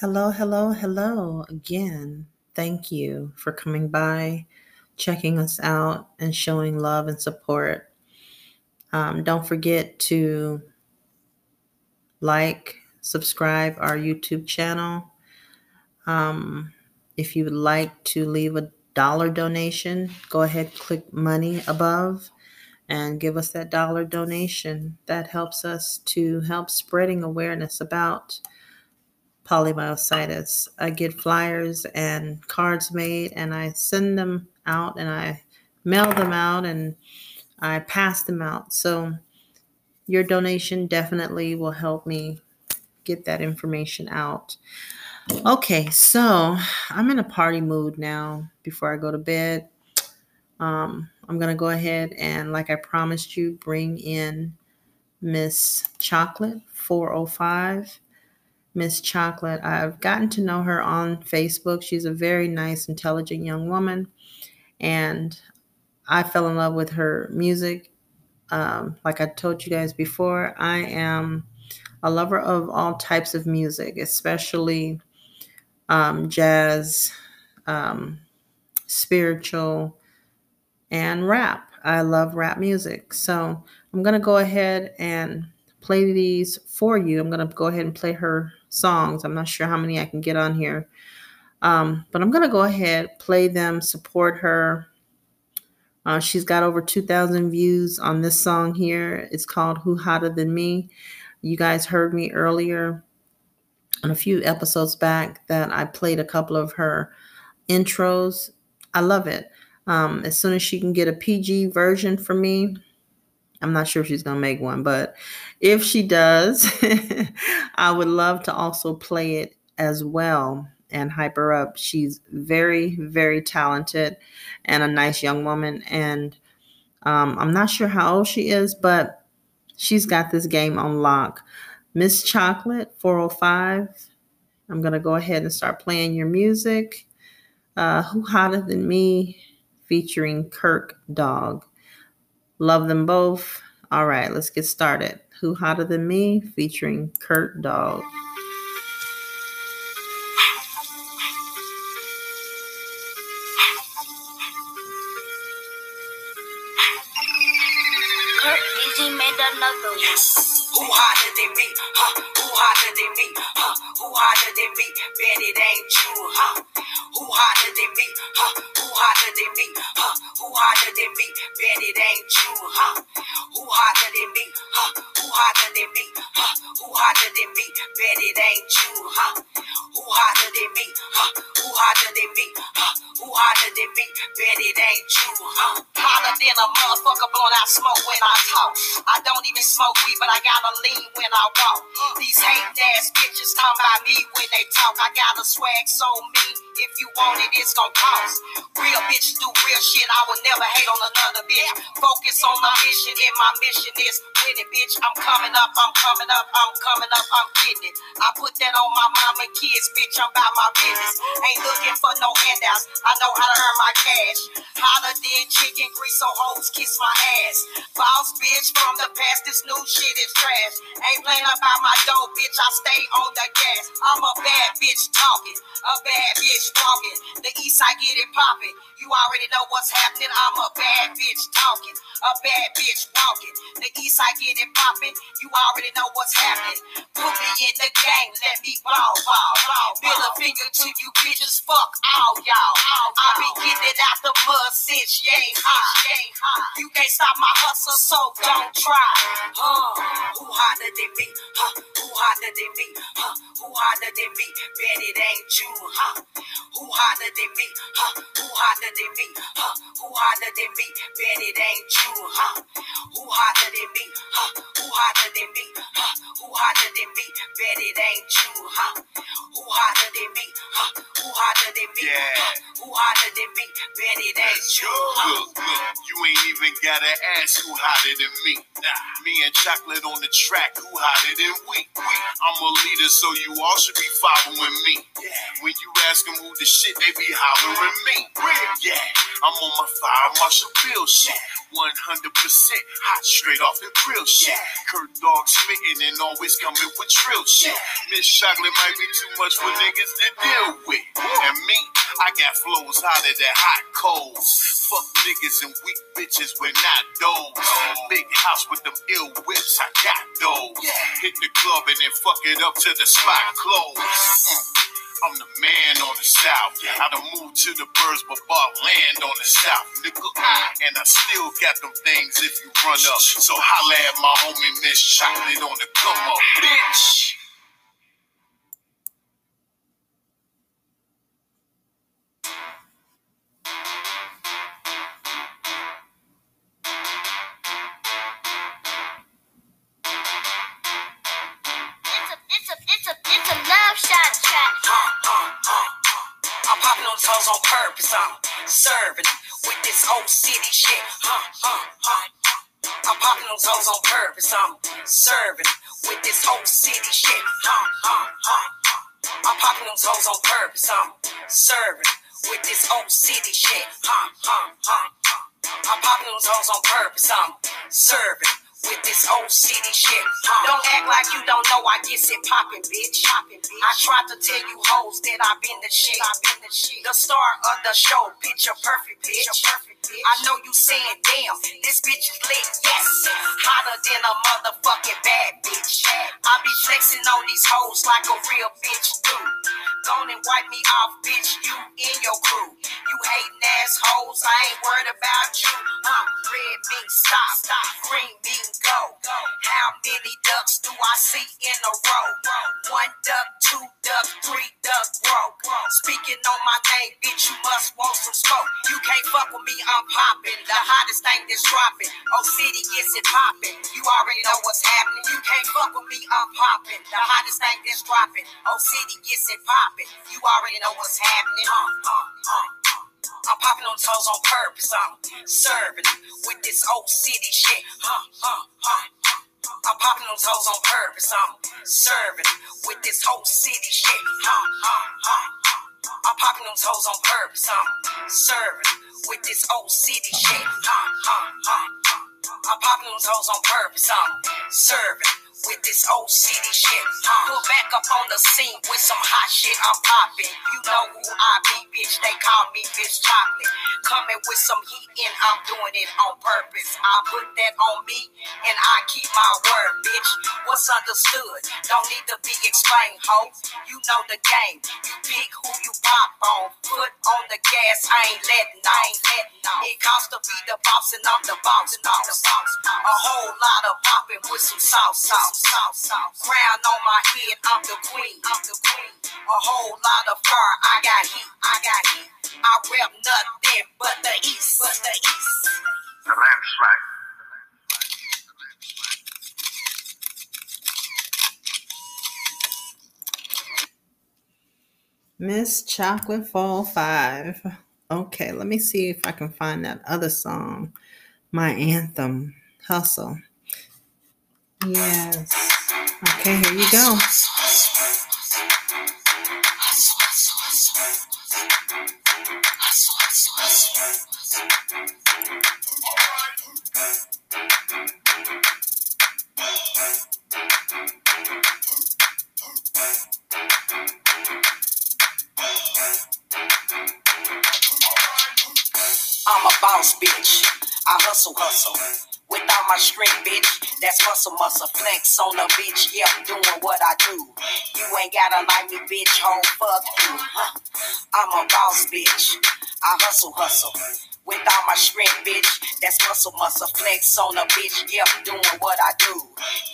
Hello, hello, hello again. Thank you for coming by, checking us out, and showing love and support. Um, don't forget to like, subscribe our YouTube channel. Um, if you would like to leave a dollar donation, go ahead, click money above, and give us that dollar donation. That helps us to help spreading awareness about polymyositis. I get flyers and cards made and I send them out and I mail them out and I pass them out. So your donation definitely will help me get that information out. Okay, so I'm in a party mood now before I go to bed. Um, I'm going to go ahead and, like I promised you, bring in Miss Chocolate 405. Miss Chocolate. I've gotten to know her on Facebook. She's a very nice, intelligent young woman. And I fell in love with her music. Um, like I told you guys before, I am a lover of all types of music, especially um, jazz, um, spiritual, and rap. I love rap music. So I'm going to go ahead and play these for you. I'm going to go ahead and play her songs. I'm not sure how many I can get on here. Um, but I'm going to go ahead, play them, support her. Uh, she's got over 2,000 views on this song here. It's called Who Hotter Than Me. You guys heard me earlier on a few episodes back that I played a couple of her intros. I love it. Um, as soon as she can get a PG version for me, I'm not sure if she's going to make one, but if she does, I would love to also play it as well and hype her up. She's very, very talented and a nice young woman. And um, I'm not sure how old she is, but she's got this game on lock. Miss Chocolate 405. I'm going to go ahead and start playing your music. Uh, Who Hotter Than Me featuring Kirk Dog. Love them both. All right, let's get started. Who Hotter Than Me featuring Kurt Dog. Kurt DJ made another one. Who hotter than me? Huh? Who hotter than me? Huh? Who hotter than me? Bet it ain't you, huh? Who hotter than me? Huh? Who hotter than me? Huh? Who hotter than me? Bet it ain't you, huh? Who hotter than me? Huh? Who hotter than me? Huh? Who hotter than me? Bet it ain't you, huh? Who hotter than me? Huh? Who hotter than me? Huh? Who hotter than me? Bet it ain't you, huh? Hotter than a motherfucker blowing out smoke when I talk. I don't even smoke weed, but I gotta lean when I walk. These hate ass bitches talking about me when they talk. I got a swag so mean. If you want it, it's gonna cost. Real bitches do real shit. I would never hate on another bitch. Focus on my mission, and my mission is winning, bitch. I'm coming up, I'm coming up, I'm coming up, I'm getting it. I put that on my mama and kids, bitch. I'm about my business. Ain't looking for no handouts. I know how to earn my cash. Hotter than chicken grease, so hoes kiss my ass. Boss bitch from the past, this new shit is trash. Ain't playing about my dough, bitch. I stay on the gas. I'm a bad bitch talking, a bad bitch walking. The east side get it popping. You already know what's happening. I'm a bad bitch talking, a bad bitch walking. The east side get it popping. You already know what's happening. Put me in the game, let me ball, ball, ball. Middle finger to you bitches, fuck all y'all. I be getting it out the mud since yay hot. You can't stop my hustle, so don't try. Huh? Who hotter than me? Huh? Who hotter than me? Huh? Who hotter than me? Bet it ain't you, huh? Who hotter than me? Huh? Who hotter than me? Huh? Who hotter than me? Bet it ain't you, huh? Who hotter than me? Huh? Who hotter than me? Huh? Who hotter than me? Bet it ain't you, huh? Who hotter than me? Huh? Who Who hotter than me? Yeah. Huh? Who hotter than me? Bet it ain't you. Huh? Look, look, you ain't even gotta ask who hotter than me. Nah, me and chocolate on the track, who hotter than we? we. I'm a leader, so you all should be following me. When you ask them who the shit, they be hollering me. Yeah, I'm on my fire Marshall Bill shit. 100% hot, straight off the grill shit. Kurt Dog spitting and always coming with trill shit. Miss Chocolate might be too much for niggas to deal with. And me, I got flows hotter than hot coals. Fuck niggas and weak bitches, we're not those. Big house with them ill whips, I got those. Hit the club and then fuck it up till the spot close. Mm. I'm the man on the south. I done moved to the birds, but bought land on the south, nigga. And I still got them things if you run up. So holla at my homie Miss Chocolate on the come up, bitch. Toes on purpose. I'm serving with this old city shit. Huh, huh, huh. I'm popping on toes on purpose. I'm serving with this old city shit. Huh, huh, huh. I'm popping on toes on purpose. I'm serving with this old city shit. Don't act like you don't know I get it poppin', bitch. I tried to tell you hoes that I've been the shit. I've been the shit. The star of the show, picture perfect, bitch. A perfect, bitch. I know you saying, damn, this bitch is lit, yes. Hotter than a motherfucking bad bitch. I be flexing on these hoes like a real bitch do. Go and wipe me off, bitch, you and your crew. You hating ass hoes, I ain't worried about you. Huh? Red mean stop, stop. Green mean go. How many ducks do I see in a row? One duck, two duck, three duck, row. Speaking on my name, bitch, you must want some smoke. You can't fuck with me, I'm popping. The hottest thing that's dropping. Oh, city gets it popping. You already know what's happening. You can't fuck with me, I'm popping. The hottest thing that's dropping. Oh, city gets it popping. You already know what's happening. Uh, uh, uh. I'm popping on toes on purpose. I'm serving with this old city shit. Huh, huh, huh. I'm popping on toes on purpose. I'm serving with this whole city shit. Huh, huh, huh. I'm popping on toes on purpose. I'm serving with this old city shit. Huh, huh, huh. I'm popping on toes on purpose. I'm serving with this old city shit. Put back up on the scene with some hot shit. I'm popping. You know who I be, bitch. They call me bitch chocolate. Coming with some heat and I'm doing it on purpose. I put that on me and I keep my word, bitch. What's understood? Don't need to be explained, ho. You know the game. You pick who you pop on. Put on the gas. I ain't letting I ain't letting. It costs to be the boss and I'm the boss. Boss. A whole lot of popping with some sauce, sauce, sauce, sauce. Crown on my head. I'm the queen. I'm the queen. A whole lot of fire. I got heat. I got heat. I rep nothing but the east. But the east. The landslide. Miss Chocolate Fall 5. Okay, let me see if I can find that other song. My anthem, Hustle. Yes. Okay, here you go. I'm a boss, bitch. I hustle, hustle. Without my strength, bitch, that's muscle, muscle flex on the bitch. Yeah, I'm doing what I do. You ain't gotta like me, bitch. Home, fuck you. Huh. I'm a boss, bitch. I hustle, hustle. with all my strength, bitch, that's muscle, muscle flex on a bitch. Yeah, I'm doing what I do.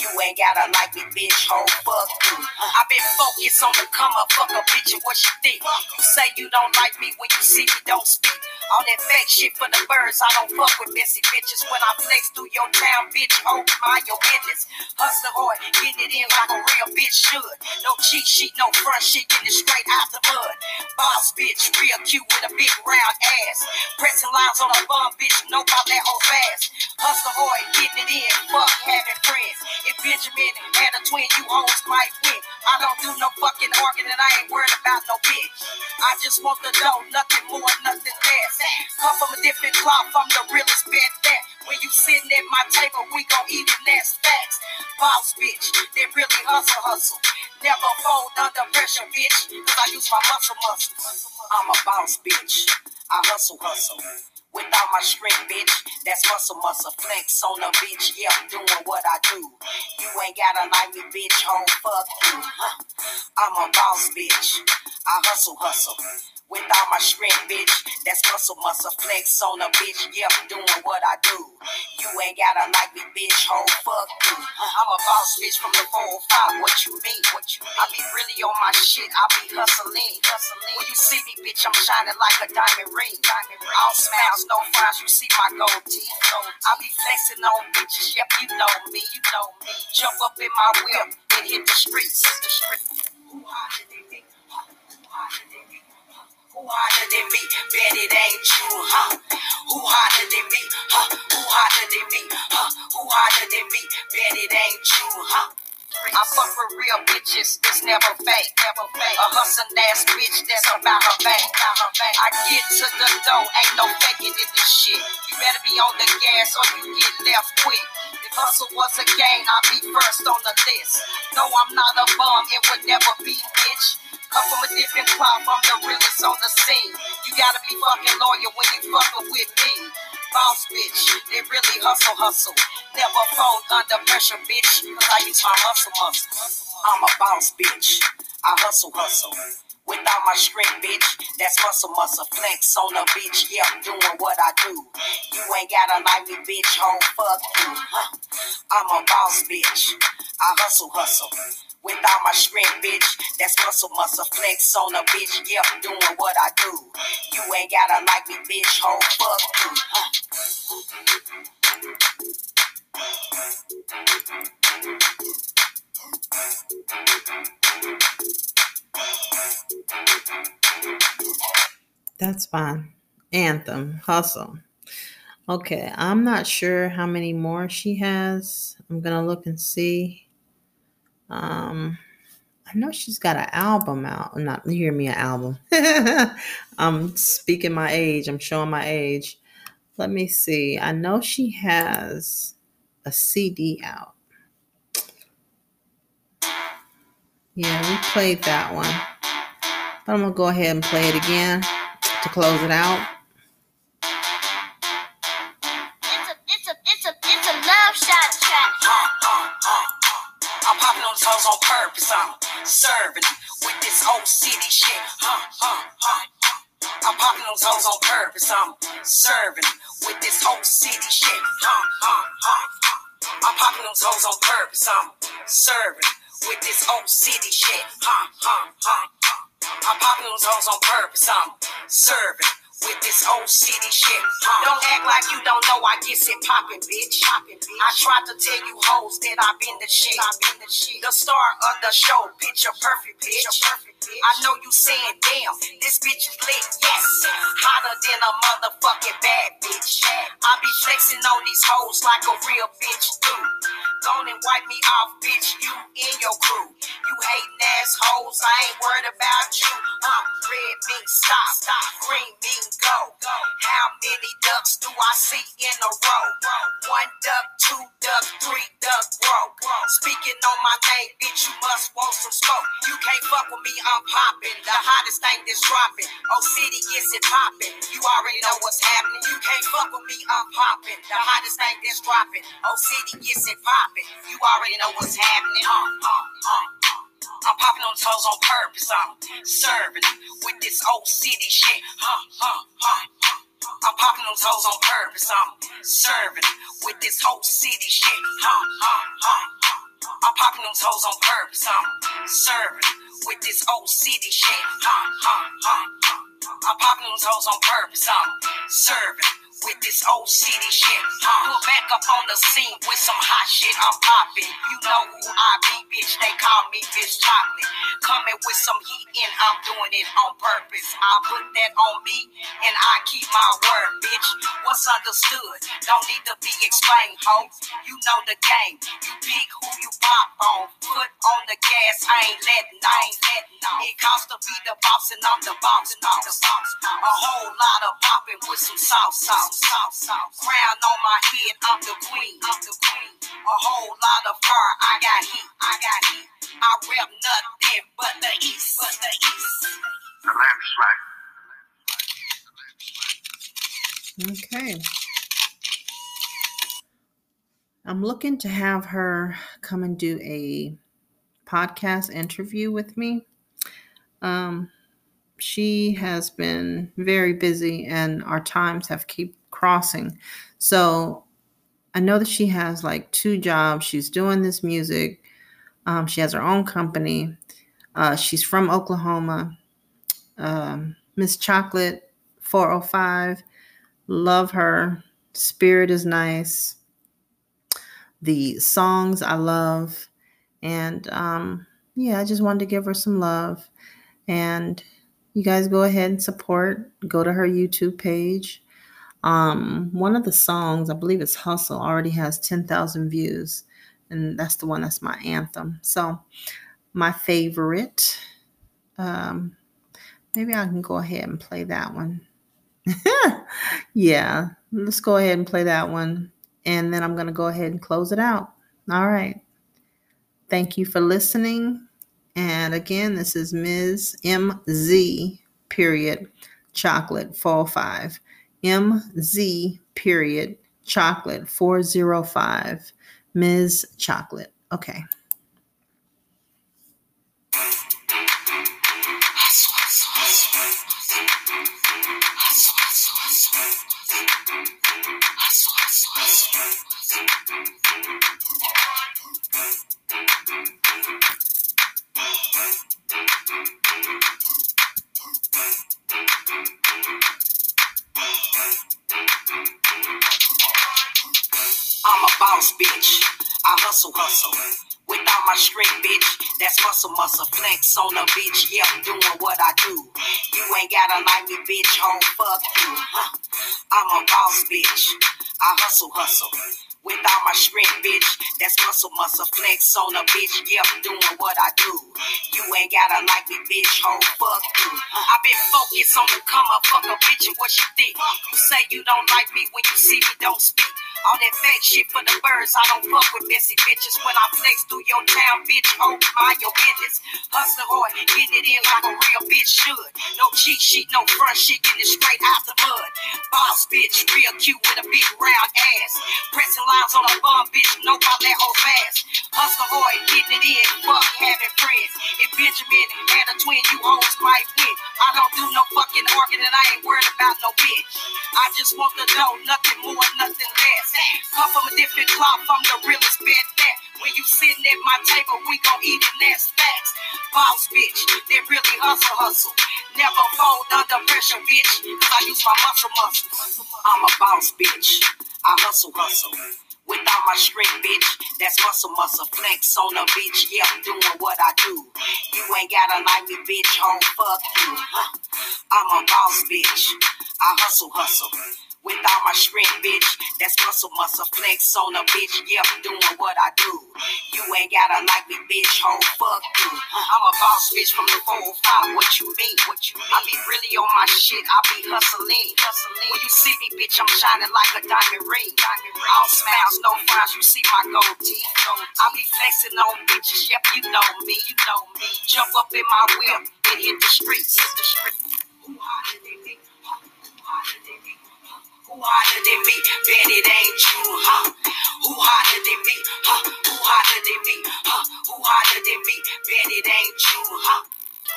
You ain't gotta like me, bitch. Home, fuck you. I've been focused on the come up, fuck a bitch and what you think. You say you don't like me when you see me, don't speak. All that fake shit for the birds. I don't fuck with messy bitches. When I flex through your town, bitch, oh mind your business. Hustle hard, getting it in like a real bitch should. No cheat sheet, no front shit, getting it straight out the mud. Boss bitch, real cute with a big round ass. Pressing lines on a bum, bitch, no pop that whole fast. Hustle hard, getting it in, fuck having friends. If Benjamin had a twin, you always might win. I don't do no fucking arguing, and I ain't worried about no bitch. I just want the dough, nothing more, nothing less. Come from a different cloth, I'm the realest bet that. When you sitting at my table, we gon' eat it, that's facts. Boss bitch, they really hustle, hustle. Never fold under pressure, bitch, cause I use my muscle, muscle. I'm a boss bitch, I hustle, hustle. Without my strength, bitch, that's muscle, muscle flex on the bitch. Yeah, I'm doing what I do. You ain't gotta like me, bitch. Home, fuck you. I'm a boss, bitch. I hustle, hustle. Without my strength, bitch, that's muscle, muscle flex on a bitch. Yep, doing what I do. You ain't gotta like me, bitch. Home, fuck you. Uh, I'm a boss, bitch, from the 405. What you mean? What you mean? I be really on my shit. I be hustling, hustling. When you see me, bitch, I'm shining like a diamond ring. Diamond ring. All smiles, no frowns. You see my gold teeth. I be flexing on bitches. Yep, you know me. You know me. Jump up in my whip and hit the streets. Hit the streets. Who hotter than me? Bet it ain't you, huh? Who hotter than me? Huh? Who hotter than me? Huh? Who hotter than me? Bet it ain't you, huh? I fuck with real bitches, it's never fake, never fake. A hustling ass bitch that's about her bank. I get to the dough, ain't no faking in this shit. You better be on the gas or you get left quick. If hustle was a game, I'd be first on the list. No, I'm not a bum, it would never be, bitch. Come from a different cloth, I'm the realest on the scene. You gotta be fucking loyal when you fucking with me. Boss bitch, they really hustle, hustle. Never fold under pressure, bitch. Cause I use my muscle, muscle. I'm a boss bitch. I hustle, hustle. Without my strength, bitch, that's muscle, muscle flex on a bitch. Yeah, I'm doing what I do. You ain't gotta like me, bitch. Home, fuck you. Huh. I'm a boss, bitch. I hustle, hustle. Without my strength, bitch, that's muscle, muscle flex on a bitch. I'm doing what I do. You ain't gotta like me, bitch. Home, fuck you. Huh. That's fine. Anthem, hustle. Okay, I'm not sure how many more she has. I'm gonna look and see. Um, I know she's got an album out. Not hear me, an album. I'm speaking my age. I'm showing my age. Let me see. I know she has a CD out. Yeah, we played that one. But I'm gonna go ahead and play it again to close it out. Hoes on purpose. I'm serving with this whole city shit. Huh, huh, huh. I'm popping those hoes on purpose. I'm serving with this whole city shit. Huh, huh, huh. I'm popping those hoes on purpose. I'm serving with this whole city shit. Huh, huh, huh. I'm popping those hoes on purpose. I'm serving with this old city shit. Don't act like you don't know I get it poppin', bitch. I tried to tell you hoes that I've been the shit. I've been the shit. The star of the show, picture perfect, bitch. Picture perfect, bitch. I know you saying, damn, this bitch is lit, yes. Hotter than a motherfucking bad bitch. I be flexing on these hoes like a real bitch do. Gone and wipe me off, bitch, you and your crew. You hating ass hoes, I ain't worried about you. Uh, red mean stop, stop, green mean go. How many ducks do I see in a row? One duck, two duck, three duck, bro. Speaking on my name, bitch, you must want some smoke. You can't fuck with me, I'm popping. The hottest thing that's dropping. Oh, city gets it popping. You already know what's happening. You can't fuck with me, I'm popping. The hottest thing that's dropping. Oh, city gets it popping. You already know what's happening. Uh, uh, uh. I'm popping on toes on purpose. I'm serving with this old city shit. Huh, huh, huh. I'm popping on toes on purpose. I'm serving with this whole city shit. Huh, huh, huh. I'm popping on toes on purpose. I'm serving with this old city shit. Huh, huh, huh. I'm popping those hoes on purpose. I'm serving with this old city shit. Huh? Put back up on the scene with some hot shit. I'm popping. You know who I be, bitch. They call me Bitch Chocolate. Coming with some heat and I'm doing it on purpose. I put that on me and I keep my word, bitch. What's understood? Don't need to be explained, ho. You know the game. You pick who you pop on. Put on the gas. I ain't letting, I ain't letting. It costs to be the boss and I'm the boss, boss, boss. A whole lot of popping with some sauce, sauce Crown on my head, I'm the queen, I'm the queen. A whole lot of I got heat, I got heat. I rep nothing but the east, but the east. The lamp Okay. I'm looking to have her come and do a podcast interview with me. Um, she has been very busy and our times have keep crossing. So I know that she has like two jobs. She's doing this music. Um, she has her own company. Uh, she's from Oklahoma. Um, Miss Chocolate 405. Love her. Spirit is nice. The songs I love. And um, yeah, I just wanted to give her some love. And you guys go ahead and support. Go to her YouTube page. Um, one of the songs, I believe it's Hustle, already has 10,000 views. And that's the one that's my anthem. So, my favorite, um, maybe I can go ahead and play that one. yeah, let's go ahead and play that one. And then I'm going to go ahead and close it out. All right. Thank you for listening. And again, this is Ms. MZ period chocolate fall five. MZ period chocolate 405. Ms. Chocolate. Okay. Muscle, muscle flex on a bitch. Yeah, I'm doing what I do. You ain't gotta like me, bitch. Home, fuck you. Huh? I'm a boss, bitch. I hustle, hustle. With all my strength, bitch, that's muscle, muscle flex on a bitch. Yeah, I'm doing what I do. You ain't gotta like me, bitch. Home, fuck you. I've been focused on the come up, fuck a bitch and what you think. You say you don't like me when you see me, don't speak. All that fake shit for the birds. I don't fuck with messy bitches. When I flex through your town, bitch, oh my your business. Hustle hard, getting it in like a real bitch should. No cheat sheet, no front shit, getting it straight out the mud. Boss bitch, real cute with a big round ass. Pressing lines on a bum, bitch, know about that whole fast. Hustle hard, getting it in, fuck having friends. If Benjamin had a twin, you hoes might win. I don't do no fucking organ and I ain't worried about no bitch. I just want to know nothing more, nothing less. Come from a different cloth, I'm the realest bet that. When you sitting at my table, we gon' eat in that stacks. Boss bitch, they really hustle, hustle. Never fold under pressure, bitch. Cause I use my muscle, muscle. I'm a boss bitch. I hustle, hustle. Without my strength, bitch, that's muscle, muscle flex on a bitch. Yeah, I'm doing what I do. You ain't gotta like me, bitch. Home, fuck you. I'm a boss, bitch. I hustle, hustle. Without my strength, bitch, that's muscle, muscle flex on a bitch. Yep, doing what I do. You ain't gotta like me, bitch. Home, fuck you. Uh, I'm a boss, bitch, from the 405. What you mean? What you mean? I be really on my shit. I be hustling, hustling. When you see me, bitch, I'm shining like a diamond ring. Diamond ring. All smiles, no frowns. You see my gold teeth. I be flexing on bitches. Yep, you know me. You know me. Jump up in my whip and hit the streets. Hit the streets. Who hotter than me? Bet it ain't you, huh? Who hotter than me? Huh? Who hotter than me? Huh? Who hotter than me? Bet it ain't you, huh?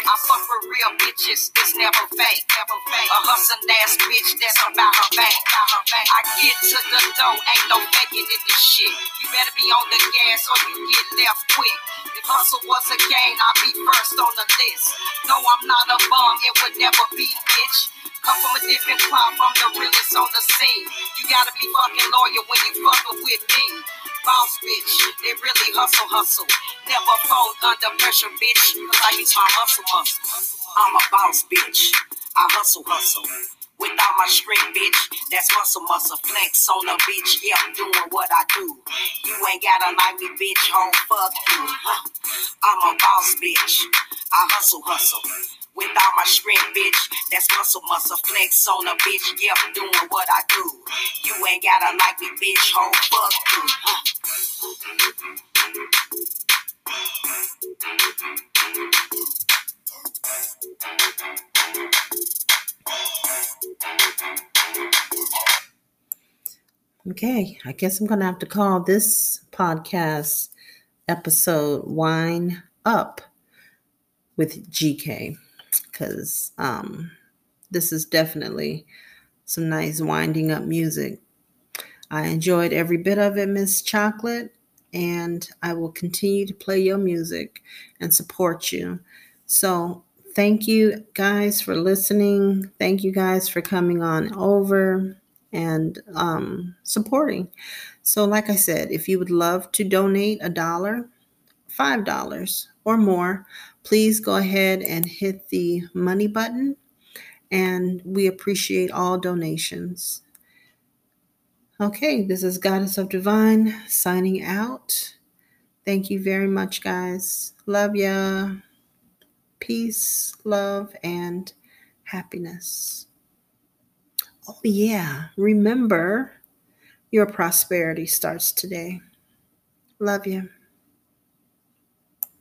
I fuck with real bitches, it's never fake, never fake. A hustling ass bitch that's about her bank. I get to the dough, ain't no faking in this shit. You better be on the gas or you get left quick. If hustle was a game, I'd be first on the list. No, I'm not a bum, it would never be, bitch. Come from a different crowd, from the realest on the scene. You gotta be fucking loyal when you fucking with me. Boss bitch, they really hustle, hustle. Never fold under pressure, bitch. Cause I use my muscle, muscle. I'm a boss bitch. I hustle, hustle. Without my strength, bitch, that's muscle, muscle. Flex on the bitch, yeah, I'm doing what I do. You ain't gotta like me, bitch, home, fuck you. I'm a boss, bitch. I hustle, hustle. Without my strength, bitch, that's muscle, muscle. Flex on the bitch, yeah, I'm doing what I do. You ain't gotta like me, bitch, home, fuck you. Okay, I guess I'm going to have to call this podcast episode Wine Up with GK because um, this is definitely some nice winding up music. I enjoyed every bit of it, Miss Chocolate, and I will continue to play your music and support you. So, thank you guys for listening. Thank you guys for coming on over and um, supporting. So, like I said, if you would love to donate a dollar, five dollars, or more, please go ahead and hit the money button. And we appreciate all donations. Okay, this is Goddess of Divine signing out. Thank you very much, guys. Love ya. Peace, love, and happiness. Oh, yeah. Remember, your prosperity starts today. Love you.